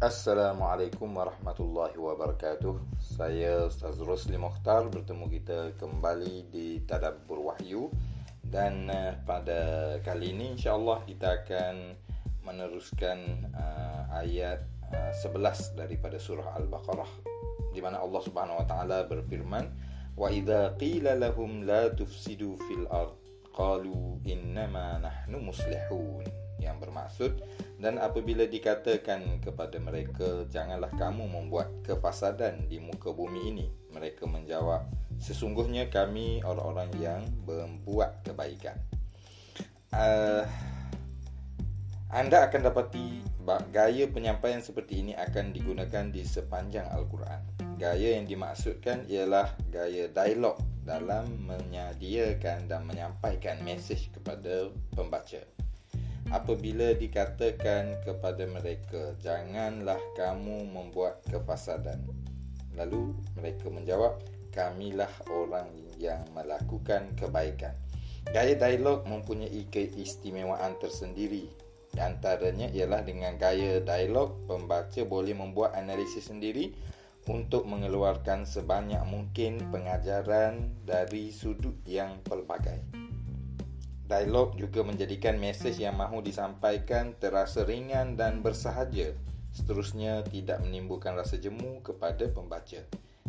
Assalamualaikum warahmatullahi wabarakatuh. Saya Ustaz Rosli Mokhtar. Bertemu kita kembali di Tadabbur Wahyu. Dan uh, pada kali ini insyaAllah kita akan meneruskan uh, ayat uh, 11 daripada surah Al-Baqarah Di mana Allah subhanahu wa ta'ala berfirman Wa idha qila lahum la tufsidu fil ard Qalu innama nahnu muslihun. Yang bermaksud dan apabila dikatakan kepada mereka janganlah kamu membuat kefasadan di muka bumi ini mereka menjawab sesungguhnya kami orang-orang yang membuat kebaikan. Uh, anda akan dapati gaya penyampaian seperti ini akan digunakan di sepanjang al-Quran. Gaya yang dimaksudkan ialah gaya dialog dalam menyediakan dan menyampaikan mesej kepada pembaca apabila dikatakan kepada mereka janganlah kamu membuat kefasadan. Lalu mereka menjawab kamilah orang yang melakukan kebaikan. Gaya dialog mempunyai keistimewaan tersendiri. Di antaranya ialah dengan gaya dialog pembaca boleh membuat analisis sendiri untuk mengeluarkan sebanyak mungkin pengajaran dari sudut yang pelbagai Dialog juga menjadikan mesej yang mahu disampaikan terasa ringan dan bersahaja. Seterusnya tidak menimbulkan rasa jemu kepada pembaca.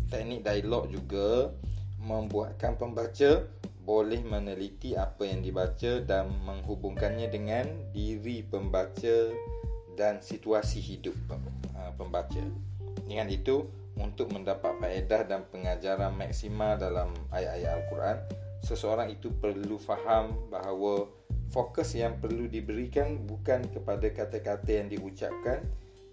Teknik dialog juga membuatkan pembaca boleh meneliti apa yang dibaca dan menghubungkannya dengan diri pembaca dan situasi hidup uh, pembaca. Dengan itu, untuk mendapat faedah dan pengajaran maksimal dalam ayat-ayat Al-Quran, seseorang itu perlu faham bahawa fokus yang perlu diberikan bukan kepada kata-kata yang diucapkan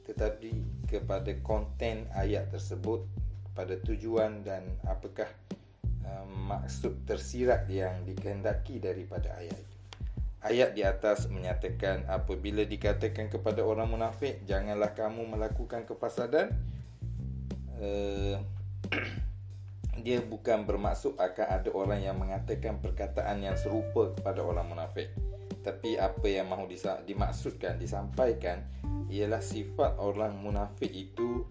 tetapi kepada konten ayat tersebut pada tujuan dan apakah um, maksud tersirat yang dikehendaki daripada ayat itu. Ayat di atas menyatakan apabila dikatakan kepada orang munafik janganlah kamu melakukan kepasadan uh, dia bukan bermaksud akan ada orang yang mengatakan perkataan yang serupa kepada orang munafik. Tapi apa yang mahu dimaksudkan, disampaikan ialah sifat orang munafik itu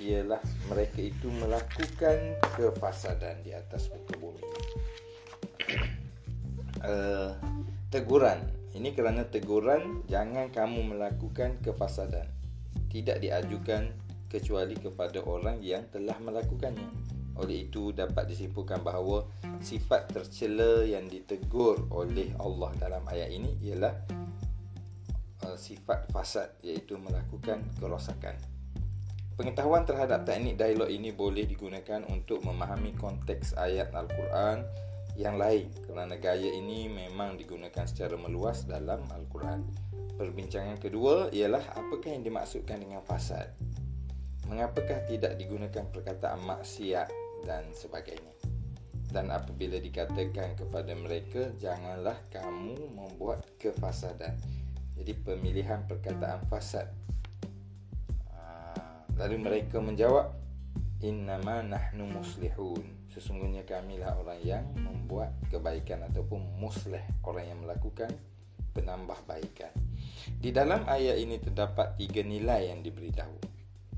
ialah mereka itu melakukan kefasadan di atas muka bumi. uh, teguran. Ini kerana teguran jangan kamu melakukan kefasadan. Tidak diajukan kecuali kepada orang yang telah melakukannya. Oleh itu dapat disimpulkan bahawa sifat tercela yang ditegur oleh Allah dalam ayat ini ialah uh, sifat fasad iaitu melakukan kerosakan. Pengetahuan terhadap teknik dialog ini boleh digunakan untuk memahami konteks ayat Al-Quran yang lain kerana gaya ini memang digunakan secara meluas dalam Al-Quran. Perbincangan kedua ialah apakah yang dimaksudkan dengan fasad? Mengapakah tidak digunakan perkataan maksiat dan sebagainya. Dan apabila dikatakan kepada mereka janganlah kamu membuat kefasadan. Jadi pemilihan perkataan fasad. Ah, lalu mereka menjawab innama nahnu muslihun. Sesungguhnya kamilah orang yang membuat kebaikan ataupun muslih, orang yang melakukan penambahbaikan. Di dalam ayat ini terdapat tiga nilai yang diberitahu.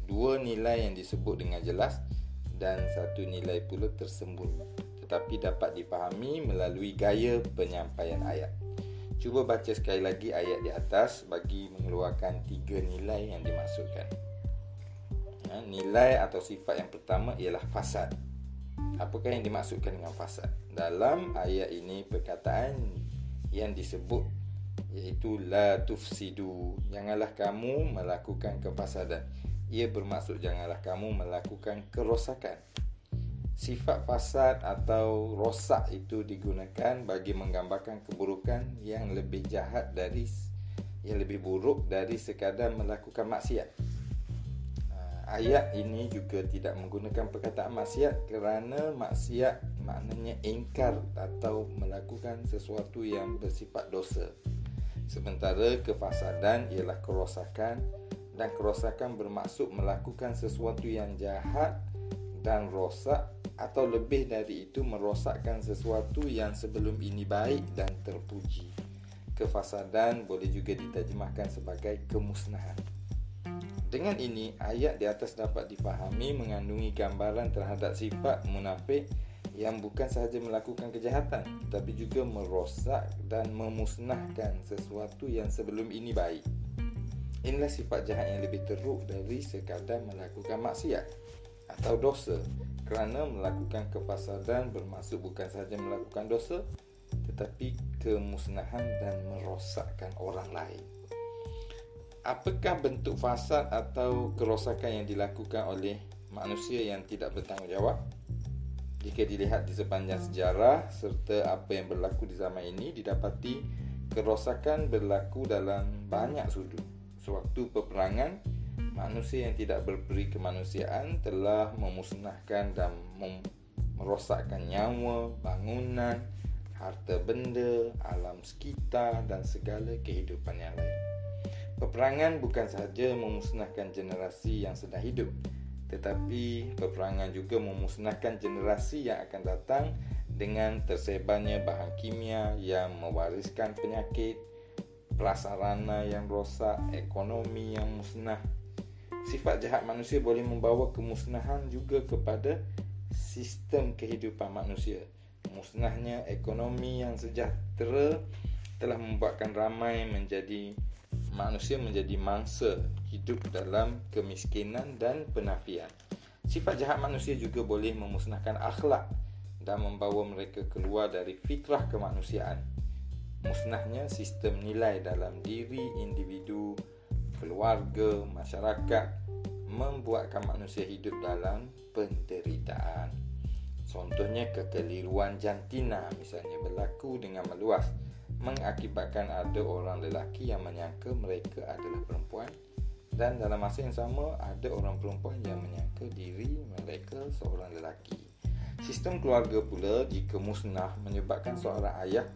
Dua nilai yang disebut dengan jelas dan satu nilai pula tersembunyi tetapi dapat dipahami melalui gaya penyampaian ayat. Cuba baca sekali lagi ayat di atas bagi mengeluarkan tiga nilai yang dimaksudkan. Ha, nilai atau sifat yang pertama ialah fasad. Apakah yang dimaksudkan dengan fasad? Dalam ayat ini perkataan yang disebut iaitu la tufsidu. Janganlah kamu melakukan kefasadan ia bermaksud janganlah kamu melakukan kerosakan. Sifat fasad atau rosak itu digunakan bagi menggambarkan keburukan yang lebih jahat dari yang lebih buruk dari sekadar melakukan maksiat. Ah, ayat ini juga tidak menggunakan perkataan maksiat kerana maksiat maknanya ingkar atau melakukan sesuatu yang bersifat dosa. Sementara kefasadan ialah kerosakan dan kerosakan bermaksud melakukan sesuatu yang jahat dan rosak atau lebih dari itu merosakkan sesuatu yang sebelum ini baik dan terpuji. Kefasadan boleh juga diterjemahkan sebagai kemusnahan. Dengan ini, ayat di atas dapat dipahami mengandungi gambaran terhadap sifat munafik yang bukan sahaja melakukan kejahatan tetapi juga merosak dan memusnahkan sesuatu yang sebelum ini baik. Inilah sifat jahat yang lebih teruk dari sekadar melakukan maksiat atau dosa kerana melakukan kefasadan bermaksud bukan sahaja melakukan dosa tetapi kemusnahan dan merosakkan orang lain apakah bentuk fasad atau kerosakan yang dilakukan oleh manusia yang tidak bertanggungjawab? Jika dilihat di sepanjang sejarah serta apa yang berlaku di zaman ini, didapati kerosakan berlaku dalam banyak sudut. Sewaktu peperangan, manusia yang tidak berperi kemanusiaan telah memusnahkan dan merosakkan nyawa, bangunan, harta benda, alam sekitar dan segala kehidupan yang lain. Peperangan bukan sahaja memusnahkan generasi yang sedang hidup Tetapi peperangan juga memusnahkan generasi yang akan datang Dengan tersebarnya bahan kimia yang mewariskan penyakit Prasarana yang rosak, ekonomi yang musnah Sifat jahat manusia boleh membawa kemusnahan juga kepada sistem kehidupan manusia Musnahnya ekonomi yang sejahtera telah membuatkan ramai menjadi manusia menjadi mangsa hidup dalam kemiskinan dan penafian. Sifat jahat manusia juga boleh memusnahkan akhlak dan membawa mereka keluar dari fitrah kemanusiaan. Musnahnya sistem nilai dalam diri individu, keluarga, masyarakat membuatkan manusia hidup dalam penderitaan. Contohnya kekeliruan jantina misalnya berlaku dengan meluas mengakibatkan ada orang lelaki yang menyangka mereka adalah perempuan dan dalam masa yang sama ada orang perempuan yang menyangka diri mereka seorang lelaki. Sistem keluarga pula jika musnah menyebabkan seorang ayah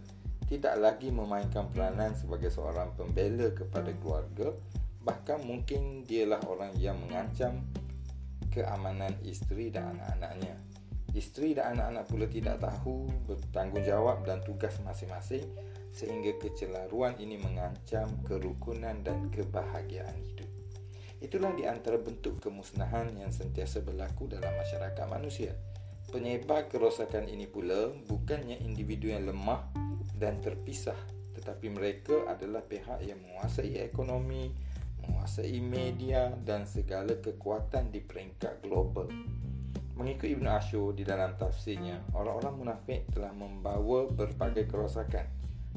tidak lagi memainkan peranan sebagai seorang pembela kepada keluarga bahkan mungkin dialah orang yang mengancam keamanan isteri dan anak-anaknya. Isteri dan anak-anak pula tidak tahu bertanggungjawab dan tugas masing-masing sehingga kecelaruan ini mengancam kerukunan dan kebahagiaan hidup. Itulah di antara bentuk kemusnahan yang sentiasa berlaku dalam masyarakat manusia. Penyebar kerosakan ini pula bukannya individu yang lemah dan terpisah tetapi mereka adalah pihak yang menguasai ekonomi, menguasai media dan segala kekuatan di peringkat global. Mengikut Ibn Ashur di dalam tafsirnya, orang-orang munafik telah membawa berbagai kerosakan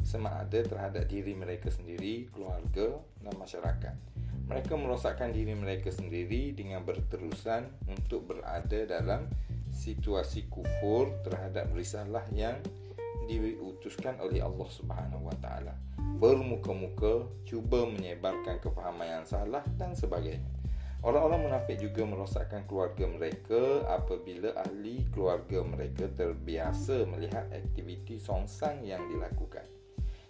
sama ada terhadap diri mereka sendiri, keluarga dan masyarakat. Mereka merosakkan diri mereka sendiri dengan berterusan untuk berada dalam situasi kufur terhadap risalah yang diutuskan oleh Allah Subhanahu Wa Taala. Bermuka-muka cuba menyebarkan kefahaman yang salah dan sebagainya. Orang-orang munafik juga merosakkan keluarga mereka apabila ahli keluarga mereka terbiasa melihat aktiviti songsang yang dilakukan.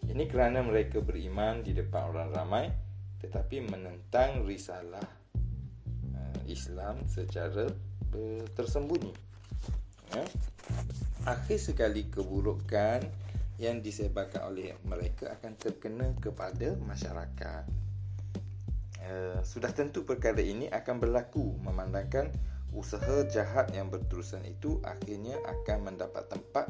Ini kerana mereka beriman di depan orang ramai tetapi menentang risalah uh, Islam secara tersembunyi. Ya. Akhir sekali keburukan yang disebarkan oleh mereka akan terkena kepada masyarakat. Uh, sudah tentu perkara ini akan berlaku memandangkan usaha jahat yang berterusan itu akhirnya akan mendapat tempat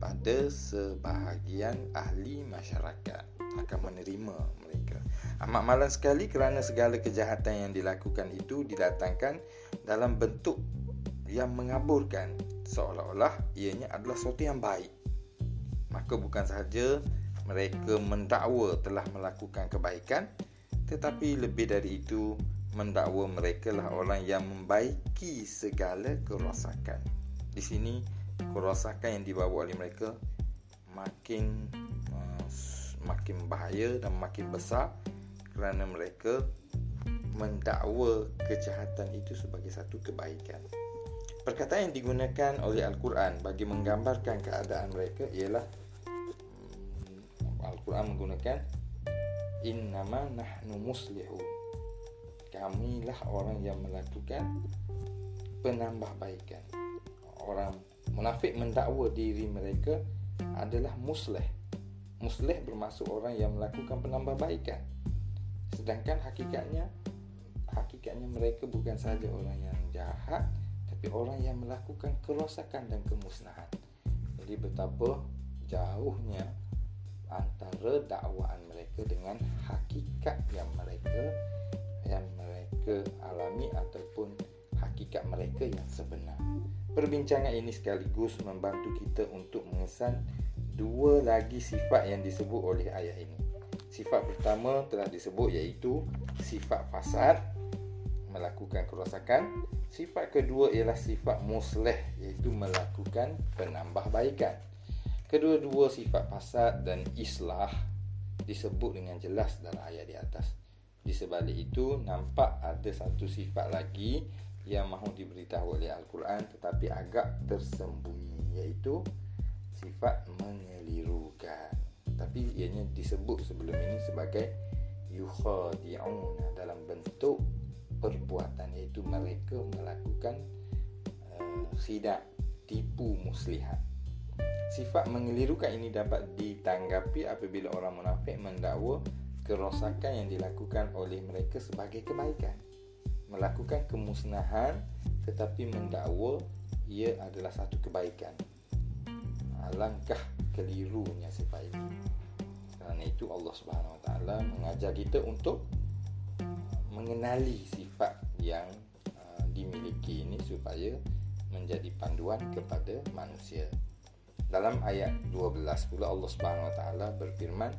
pada sebahagian ahli masyarakat akan menerima mereka. Amat malas sekali kerana segala kejahatan yang dilakukan itu didatangkan dalam bentuk yang mengaburkan seolah-olah ianya adalah sesuatu yang baik. Maka bukan sahaja mereka mendakwa telah melakukan kebaikan tetapi lebih dari itu mendakwa mereka lah orang yang membaiki segala kerosakan. Di sini kerosakan yang dibawa oleh mereka makin uh, makin bahaya dan makin besar kerana mereka mendakwa kejahatan itu sebagai satu kebaikan. Perkataan yang digunakan oleh Al-Quran bagi menggambarkan keadaan mereka ialah hmm, Al-Quran menggunakan Innama nahnu muslihun Kamilah orang yang melakukan penambahbaikan Orang Munafik mendakwa diri mereka adalah musleh. Musleh bermaksud orang yang melakukan penambahbaikan. Sedangkan hakikatnya hakikatnya mereka bukan saja orang yang jahat tapi orang yang melakukan kerosakan dan kemusnahan. Jadi betapa jauhnya antara dakwaan mereka dengan hakikat yang mereka yang mereka alami ataupun hakikat mereka yang sebenar. Perbincangan ini sekaligus membantu kita untuk mengesan dua lagi sifat yang disebut oleh ayat ini. Sifat pertama telah disebut iaitu sifat fasad melakukan kerosakan. Sifat kedua ialah sifat musleh iaitu melakukan penambahbaikan. Kedua-dua sifat fasad dan islah disebut dengan jelas dalam ayat di atas. Di sebalik itu nampak ada satu sifat lagi yang mahu diberitahu oleh Al-Quran tetapi agak tersembunyi iaitu sifat mengelirukan. Tapi ianya disebut sebelum ini sebagai yukhadi'un dalam bentuk perbuatan iaitu mereka melakukan uh, khidak tipu muslihat. Sifat mengelirukan ini dapat ditanggapi apabila orang munafik mendakwa kerosakan yang dilakukan oleh mereka sebagai kebaikan. Melakukan kemusnahan tetapi mendakwa ia adalah satu kebaikan. Alangkah kelirunya sifat ini. Kerana itu Allah Subhanahu Wa Taala mengajar kita untuk mengenali sifat yang uh, dimiliki ini supaya menjadi panduan kepada manusia. Dalam ayat 12 pula Allah Subhanahu Wa Taala berfirman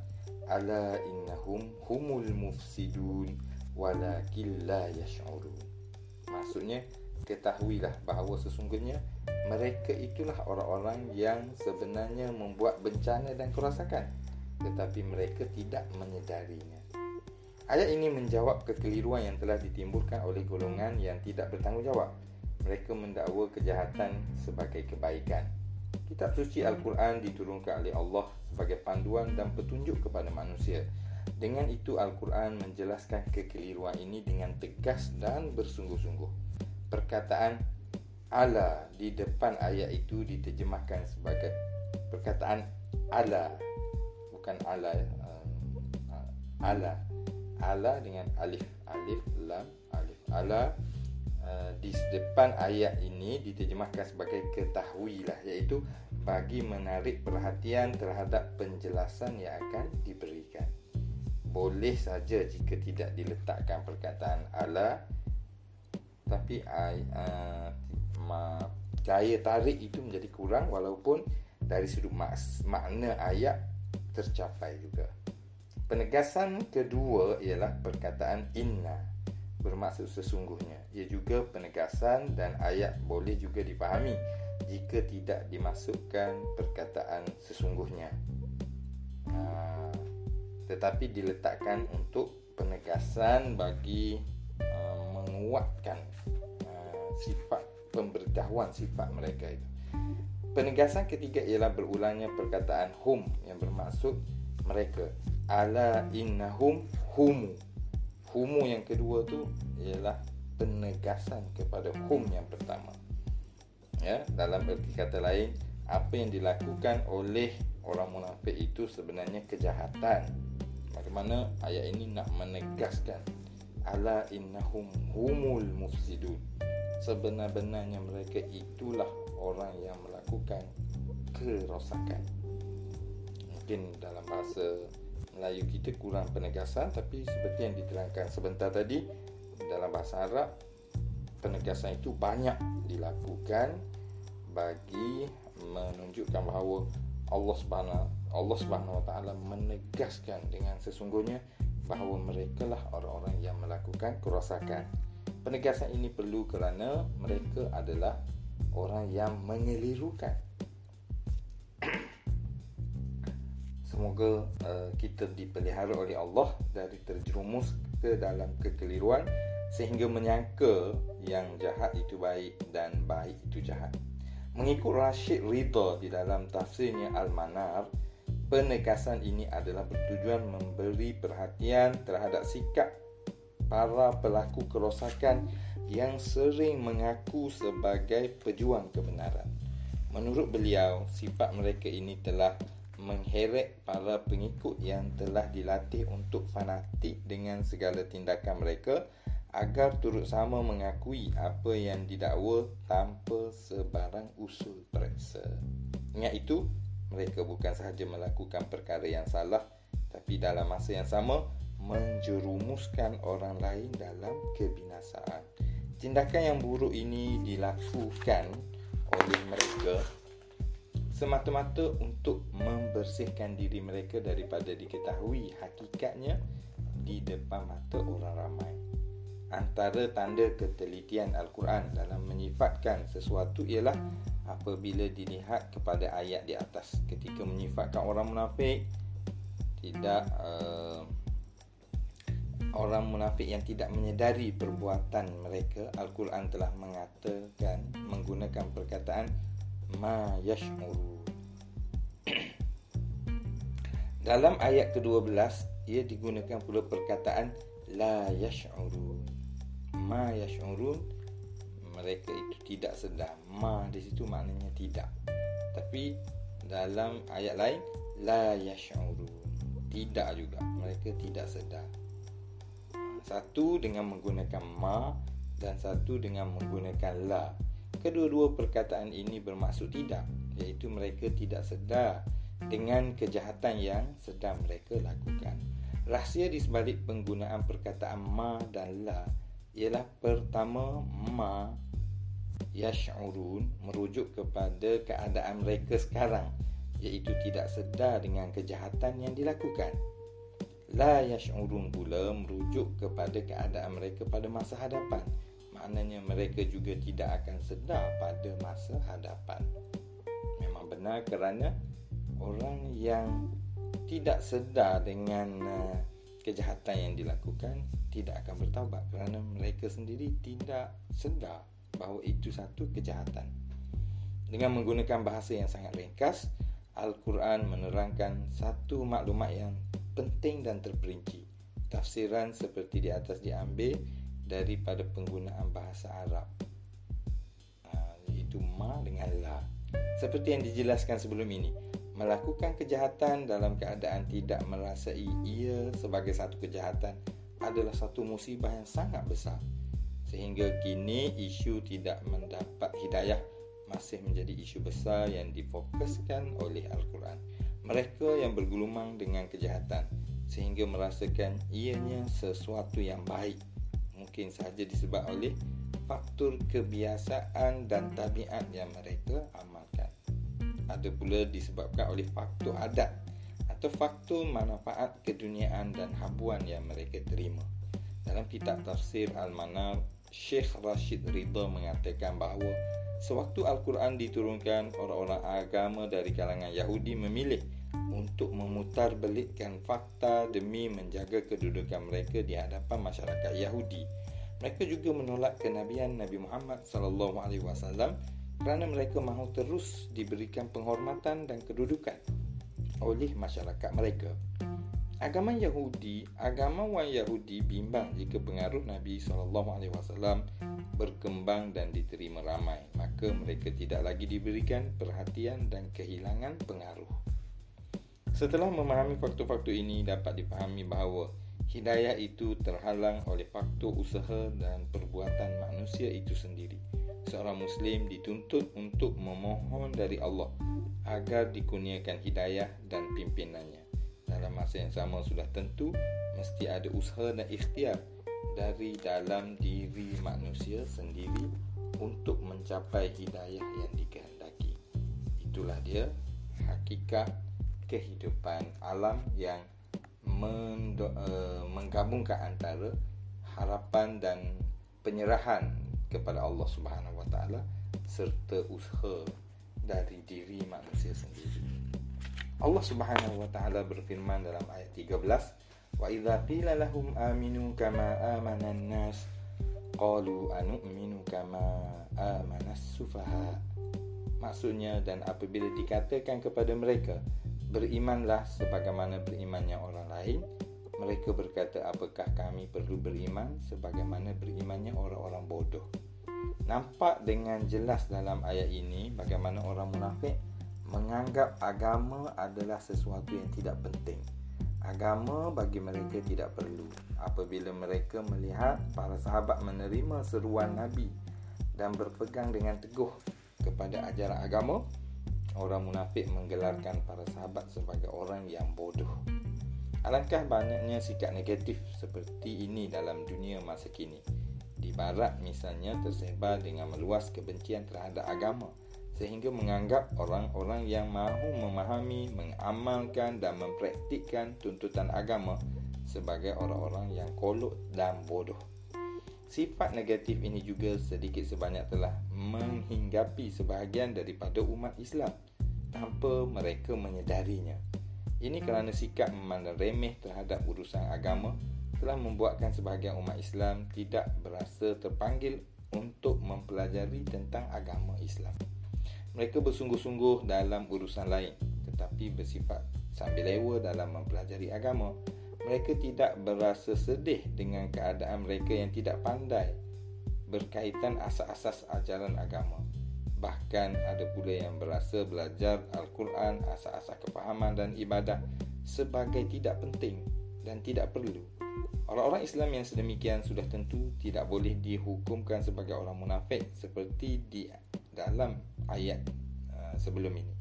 ala innahum humul mufsidun walakin la yash'urun. Maksudnya ketahuilah bahawa sesungguhnya mereka itulah orang-orang yang sebenarnya membuat bencana dan kerosakan tetapi mereka tidak menyedarinya ayat ini menjawab kekeliruan yang telah ditimbulkan oleh golongan yang tidak bertanggungjawab mereka mendakwa kejahatan sebagai kebaikan Kitab suci Al-Quran diturunkan oleh Allah sebagai panduan dan petunjuk kepada manusia. Dengan itu Al-Quran menjelaskan kekeliruan ini dengan tegas dan bersungguh-sungguh. Perkataan ala di depan ayat itu diterjemahkan sebagai perkataan ala bukan ala ya. Uh, ala ala dengan alif alif lam alif ala uh, di depan ayat ini diterjemahkan sebagai ketahuilah iaitu bagi menarik perhatian terhadap penjelasan yang akan diberikan. Boleh saja jika tidak diletakkan perkataan ala tapi uh, gaya tarik itu menjadi kurang walaupun dari sudut mak- makna ayat tercapai juga. Penegasan kedua ialah perkataan inna bermaksud sesungguhnya. Ia juga penegasan dan ayat boleh juga dipahami jika tidak dimasukkan perkataan sesungguhnya. Ha, tetapi diletakkan untuk penegasan bagi uh, menguatkan uh, sifat pemberitahuan sifat mereka itu. Penegasan ketiga ialah berulangnya perkataan hum yang bermaksud mereka. Ala innahum humu. Humu yang kedua tu ialah penegasan kepada hum yang pertama. Ya dalam erti kata lain apa yang dilakukan oleh orang munafik itu sebenarnya kejahatan. Bagaimana ayat ini nak menegaskan? Ala innahum humul mufsidun. Sebenar-benarnya mereka itulah orang yang melakukan kerosakan mungkin dalam bahasa Melayu kita kurang penegasan tapi seperti yang diterangkan sebentar tadi dalam bahasa Arab penegasan itu banyak dilakukan bagi menunjukkan bahawa Allah Subhanahu Allah Subhanahu Wa Taala menegaskan dengan sesungguhnya bahawa mereka lah orang-orang yang melakukan kerosakan. Penegasan ini perlu kerana mereka adalah orang yang mengelirukan. Semoga uh, kita dipelihara oleh Allah dari terjerumus ke dalam kekeliruan sehingga menyangka yang jahat itu baik dan baik itu jahat. Mengikut Rashid Ridha di dalam tafsirnya Al-Manar, penegasan ini adalah bertujuan memberi perhatian terhadap sikap para pelaku kerosakan yang sering mengaku sebagai pejuang kebenaran. Menurut beliau, sifat mereka ini telah mengheret para pengikut yang telah dilatih untuk fanatik dengan segala tindakan mereka agar turut sama mengakui apa yang didakwa tanpa sebarang usul periksa. Ingat itu, mereka bukan sahaja melakukan perkara yang salah tapi dalam masa yang sama menjerumuskan orang lain dalam kebinasaan. Tindakan yang buruk ini dilakukan oleh mereka semata-mata untuk membersihkan diri mereka daripada diketahui hakikatnya di depan mata orang ramai. Antara tanda ketelitian Al-Quran dalam menyifatkan sesuatu ialah apabila dilihat kepada ayat di atas. Ketika menyifatkan orang munafik, tidak uh, orang munafik yang tidak menyedari perbuatan mereka, Al-Quran telah mengatakan menggunakan perkataan ma yash'uru. Dalam ayat ke-12 ia digunakan pula perkataan la yash'uru ma yash'urun mereka itu tidak sedar. Ma di situ maknanya tidak. Tapi dalam ayat lain la yash'urun tidak juga. Mereka tidak sedar. Satu dengan menggunakan ma dan satu dengan menggunakan la kedua-dua perkataan ini bermaksud tidak iaitu mereka tidak sedar dengan kejahatan yang sedang mereka lakukan. Rahsia di sebalik penggunaan perkataan ma dan la ialah pertama ma yash'urun merujuk kepada keadaan mereka sekarang iaitu tidak sedar dengan kejahatan yang dilakukan. La yash'urun pula merujuk kepada keadaan mereka pada masa hadapan maknanya mereka juga tidak akan sedar pada masa hadapan memang benar kerana orang yang tidak sedar dengan uh, kejahatan yang dilakukan tidak akan bertaubat kerana mereka sendiri tidak sedar bahawa itu satu kejahatan. Dengan menggunakan bahasa yang sangat ringkas, Al-Quran menerangkan satu maklumat yang penting dan terperinci. Tafsiran seperti di atas diambil daripada penggunaan bahasa Arab. Ha, iaitu ma dengan la. Seperti yang dijelaskan sebelum ini, melakukan kejahatan dalam keadaan tidak merasai ia sebagai satu kejahatan adalah satu musibah yang sangat besar sehingga kini isu tidak mendapat hidayah masih menjadi isu besar yang difokuskan oleh Al-Quran. Mereka yang bergulumang dengan kejahatan sehingga merasakan ianya sesuatu yang baik mungkin sahaja disebab oleh faktor kebiasaan dan tabiat yang mereka amalkan. Ada pula disebabkan oleh faktor adat atau faktor manfaat keduniaan dan habuan yang mereka terima. Dalam kitab tafsir Al-Manar, Syekh Rashid Ridha mengatakan bahawa sewaktu Al-Quran diturunkan, orang-orang agama dari kalangan Yahudi memilih untuk memutar belikkan fakta demi menjaga kedudukan mereka di hadapan masyarakat Yahudi. Mereka juga menolak kenabian Nabi Muhammad sallallahu alaihi wasallam kerana mereka mahu terus diberikan penghormatan dan kedudukan oleh masyarakat mereka. Agama Yahudi, agama orang Yahudi bimbang jika pengaruh Nabi SAW berkembang dan diterima ramai, maka mereka tidak lagi diberikan perhatian dan kehilangan pengaruh. Setelah memahami faktor-faktor ini dapat dipahami bahawa hidayah itu terhalang oleh faktor usaha dan perbuatan manusia itu sendiri. Seorang Muslim dituntut untuk memohon dari Allah agar dikurniakan hidayah dan pimpinannya. Dalam masa yang sama sudah tentu mesti ada usaha dan ikhtiar dari dalam diri manusia sendiri untuk mencapai hidayah yang dikehendaki. Itulah dia hakikat kehidupan alam yang mendo- uh, menggabungkan antara harapan dan penyerahan kepada Allah Subhanahu Wa Taala serta usaha dari diri manusia sendiri. Allah Subhanahu wa taala berfirman dalam ayat 13, "Wa idza qila lahum aminu kama amana an-nas qalu anu'minu kama amana as-sufaha." Maksudnya dan apabila dikatakan kepada mereka, berimanlah sebagaimana berimannya orang lain, mereka berkata, apakah kami perlu beriman sebagaimana berimannya orang-orang bodoh? Nampak dengan jelas dalam ayat ini bagaimana orang munafik menganggap agama adalah sesuatu yang tidak penting. Agama bagi mereka tidak perlu apabila mereka melihat para sahabat menerima seruan Nabi dan berpegang dengan teguh kepada ajaran agama, orang munafik menggelarkan para sahabat sebagai orang yang bodoh. Alangkah banyaknya sikap negatif seperti ini dalam dunia masa kini. Di barat misalnya tersebar dengan meluas kebencian terhadap agama sehingga menganggap orang-orang yang mahu memahami, mengamalkan dan mempraktikkan tuntutan agama sebagai orang-orang yang kolot dan bodoh. Sifat negatif ini juga sedikit sebanyak telah menghinggapi sebahagian daripada umat Islam tanpa mereka menyedarinya. Ini kerana sikap memandang remeh terhadap urusan agama telah membuatkan sebahagian umat Islam tidak berasa terpanggil untuk mempelajari tentang agama Islam. Mereka bersungguh-sungguh dalam urusan lain tetapi bersifat sambil lewa dalam mempelajari agama. Mereka tidak berasa sedih dengan keadaan mereka yang tidak pandai berkaitan asas-asas ajaran agama. Bahkan ada pula yang berasa belajar Al-Quran, asas-asas kepahaman dan ibadah sebagai tidak penting dan tidak perlu. Orang-orang Islam yang sedemikian sudah tentu tidak boleh dihukumkan sebagai orang munafik seperti di dalam ayat uh, sebelum ini.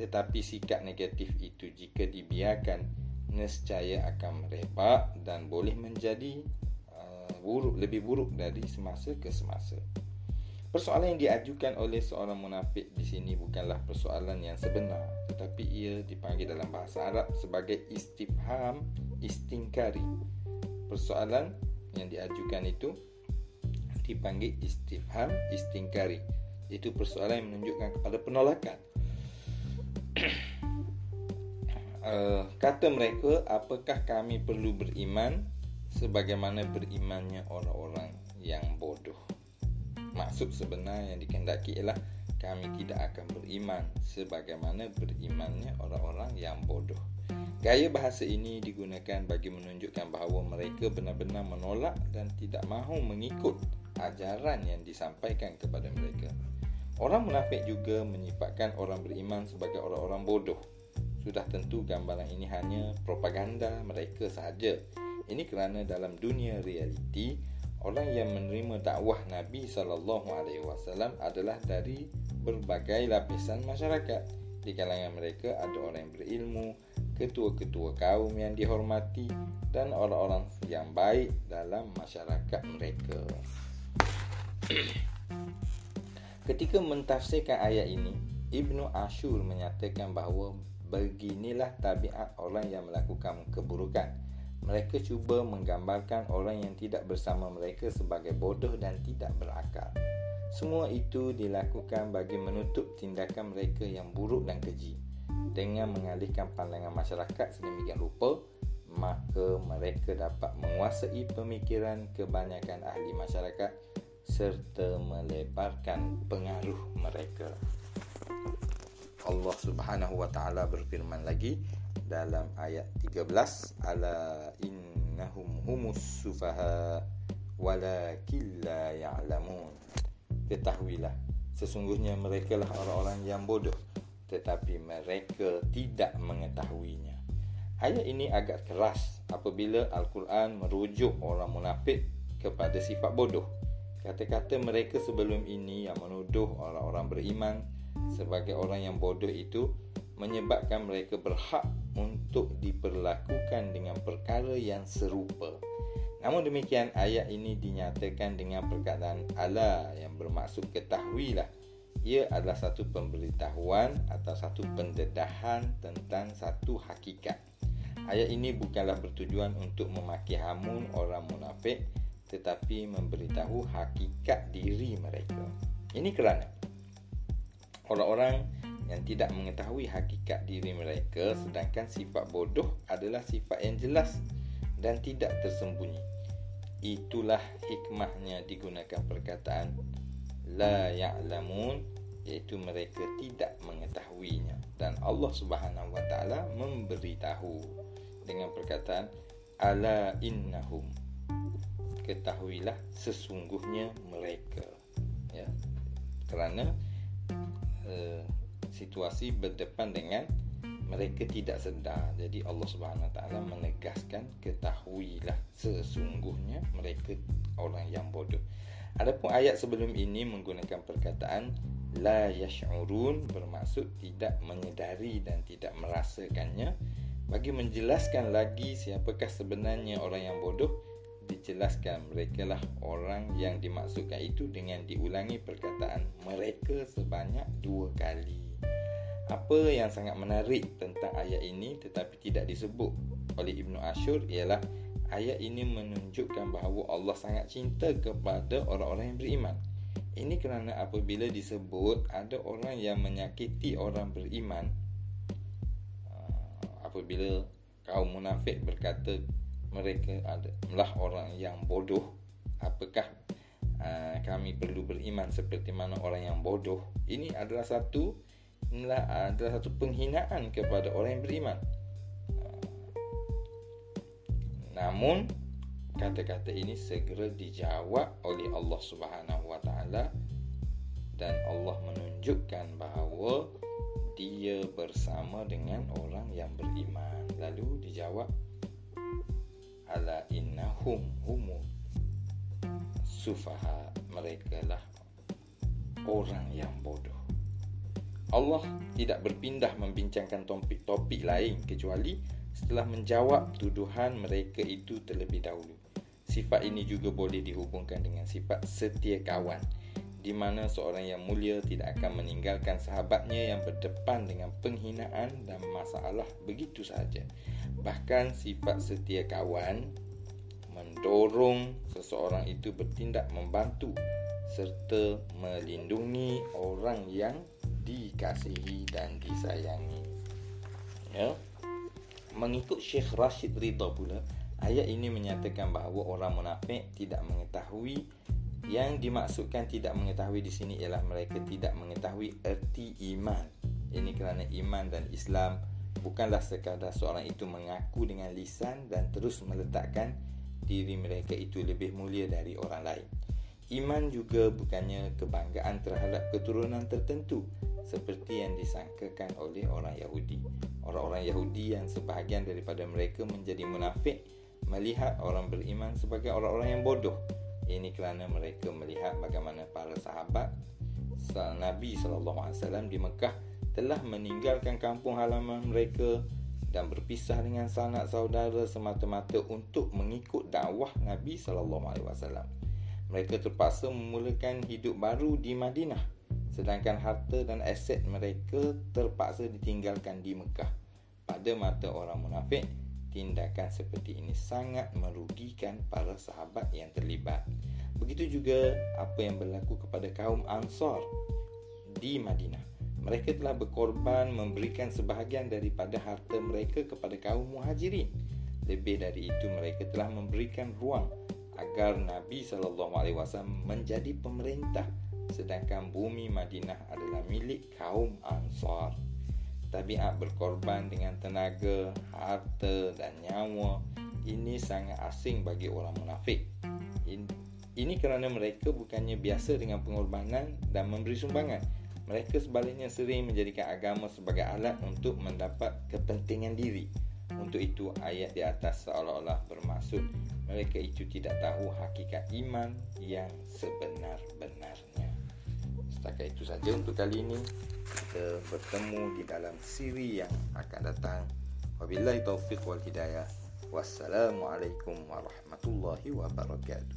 Tetapi sikap negatif itu jika dibiarkan nescaya akan merebak dan boleh menjadi uh, buruk lebih buruk dari semasa ke semasa. Persoalan yang diajukan oleh seorang munafik di sini bukanlah persoalan yang sebenar tetapi ia dipanggil dalam bahasa Arab sebagai istifham istingkari. Persoalan yang diajukan itu dipanggil istifham istingkari. Itu persoalan yang menunjukkan kepada penolakan. uh, kata mereka, apakah kami perlu beriman sebagaimana berimannya orang-orang yang bodoh? Maksud sebenar yang dikehendaki ialah kami tidak akan beriman sebagaimana berimannya orang-orang yang bodoh. Gaya bahasa ini digunakan bagi menunjukkan bahawa mereka benar-benar menolak dan tidak mahu mengikut ajaran yang disampaikan kepada mereka. Orang munafik juga menyifatkan orang beriman sebagai orang-orang bodoh. Sudah tentu gambaran ini hanya propaganda mereka sahaja. Ini kerana dalam dunia realiti, orang yang menerima dakwah Nabi sallallahu alaihi wasallam adalah dari berbagai lapisan masyarakat. Di kalangan mereka ada orang yang berilmu, ketua-ketua kaum yang dihormati dan orang-orang yang baik dalam masyarakat mereka. Ketika mentafsirkan ayat ini, Ibnu Ashur menyatakan bahawa beginilah tabiat orang yang melakukan keburukan mereka cuba menggambarkan orang yang tidak bersama mereka sebagai bodoh dan tidak berakal. Semua itu dilakukan bagi menutup tindakan mereka yang buruk dan keji. Dengan mengalihkan pandangan masyarakat sedemikian rupa, maka mereka dapat menguasai pemikiran kebanyakan ahli masyarakat serta melebarkan pengaruh mereka. Allah Subhanahu wa taala berfirman lagi, dalam ayat 13 ala innahum humus sufaha walakin la ya'lamun. Ketahuilah sesungguhnya mereka lah orang-orang yang bodoh tetapi mereka tidak mengetahuinya. Ayat ini agak keras apabila al-Quran merujuk orang munafik kepada sifat bodoh. Kata-kata mereka sebelum ini yang menuduh orang-orang beriman sebagai orang yang bodoh itu menyebabkan mereka berhak untuk diperlakukan dengan perkara yang serupa. Namun demikian ayat ini dinyatakan dengan perkataan ala yang bermaksud ketahuilah. Ia adalah satu pemberitahuan atau satu pendedahan tentang satu hakikat. Ayat ini bukanlah bertujuan untuk memaki hamun orang munafik tetapi memberitahu hakikat diri mereka. Ini kerana orang-orang yang tidak mengetahui hakikat diri mereka sedangkan sifat bodoh adalah sifat yang jelas dan tidak tersembunyi. Itulah hikmahnya digunakan perkataan la ya'lamun iaitu mereka tidak mengetahuinya. Dan Allah Subhanahu wa taala memberitahu dengan perkataan ala innahum. Ketahuilah sesungguhnya mereka. Ya. Kerana uh, situasi berdepan dengan mereka tidak sedar. Jadi Allah Subhanahu Taala menegaskan ketahuilah sesungguhnya mereka orang yang bodoh. Adapun ayat sebelum ini menggunakan perkataan la yash'urun bermaksud tidak menyedari dan tidak merasakannya bagi menjelaskan lagi siapakah sebenarnya orang yang bodoh dijelaskan mereka lah orang yang dimaksudkan itu dengan diulangi perkataan mereka sebanyak dua kali apa yang sangat menarik tentang ayat ini tetapi tidak disebut oleh Ibnu Ashur ialah ayat ini menunjukkan bahawa Allah sangat cinta kepada orang-orang yang beriman. Ini kerana apabila disebut ada orang yang menyakiti orang beriman uh, apabila kaum munafik berkata mereka adalah orang yang bodoh apakah uh, kami perlu beriman seperti mana orang yang bodoh ini adalah satu inilah adalah satu penghinaan kepada orang yang beriman. Namun kata-kata ini segera dijawab oleh Allah Subhanahu Wa Taala dan Allah menunjukkan bahawa dia bersama dengan orang yang beriman. Lalu dijawab ala innahum humu sufaha mereka lah orang yang bodoh. Allah tidak berpindah membincangkan topik-topik lain kecuali setelah menjawab tuduhan mereka itu terlebih dahulu. Sifat ini juga boleh dihubungkan dengan sifat setia kawan di mana seorang yang mulia tidak akan meninggalkan sahabatnya yang berdepan dengan penghinaan dan masalah begitu sahaja. Bahkan sifat setia kawan mendorong seseorang itu bertindak membantu serta melindungi orang yang dikasihi dan disayangi. Ya. Mengikut Syekh Rashid Ridha pula, ayat ini menyatakan bahawa orang munafik tidak mengetahui yang dimaksudkan tidak mengetahui di sini ialah mereka tidak mengetahui erti iman. Ini kerana iman dan Islam bukanlah sekadar seorang itu mengaku dengan lisan dan terus meletakkan diri mereka itu lebih mulia dari orang lain. Iman juga bukannya kebanggaan terhadap keturunan tertentu seperti yang disangkakan oleh orang Yahudi. Orang-orang Yahudi yang sebahagian daripada mereka menjadi munafik melihat orang beriman sebagai orang-orang yang bodoh. Ini kerana mereka melihat bagaimana para sahabat Nabi SAW di Mekah telah meninggalkan kampung halaman mereka dan berpisah dengan sanak saudara semata-mata untuk mengikut dakwah Nabi SAW mereka terpaksa memulakan hidup baru di Madinah sedangkan harta dan aset mereka terpaksa ditinggalkan di Mekah. Pada mata orang munafik, tindakan seperti ini sangat merugikan para sahabat yang terlibat. Begitu juga apa yang berlaku kepada kaum Ansar di Madinah. Mereka telah berkorban memberikan sebahagian daripada harta mereka kepada kaum Muhajirin. Lebih dari itu mereka telah memberikan ruang agar Nabi SAW menjadi pemerintah sedangkan bumi Madinah adalah milik kaum Ansar. Tabiat berkorban dengan tenaga, harta dan nyawa ini sangat asing bagi orang munafik. Ini kerana mereka bukannya biasa dengan pengorbanan dan memberi sumbangan. Mereka sebaliknya sering menjadikan agama sebagai alat untuk mendapat kepentingan diri. Untuk itu ayat di atas seolah-olah bermaksud mereka itu tidak tahu hakikat iman yang sebenar-benarnya. Setakat itu saja untuk kali ini. Kita bertemu di dalam siri yang akan datang. Wabillahi taufiq wal hidayah. Wassalamualaikum warahmatullahi wabarakatuh.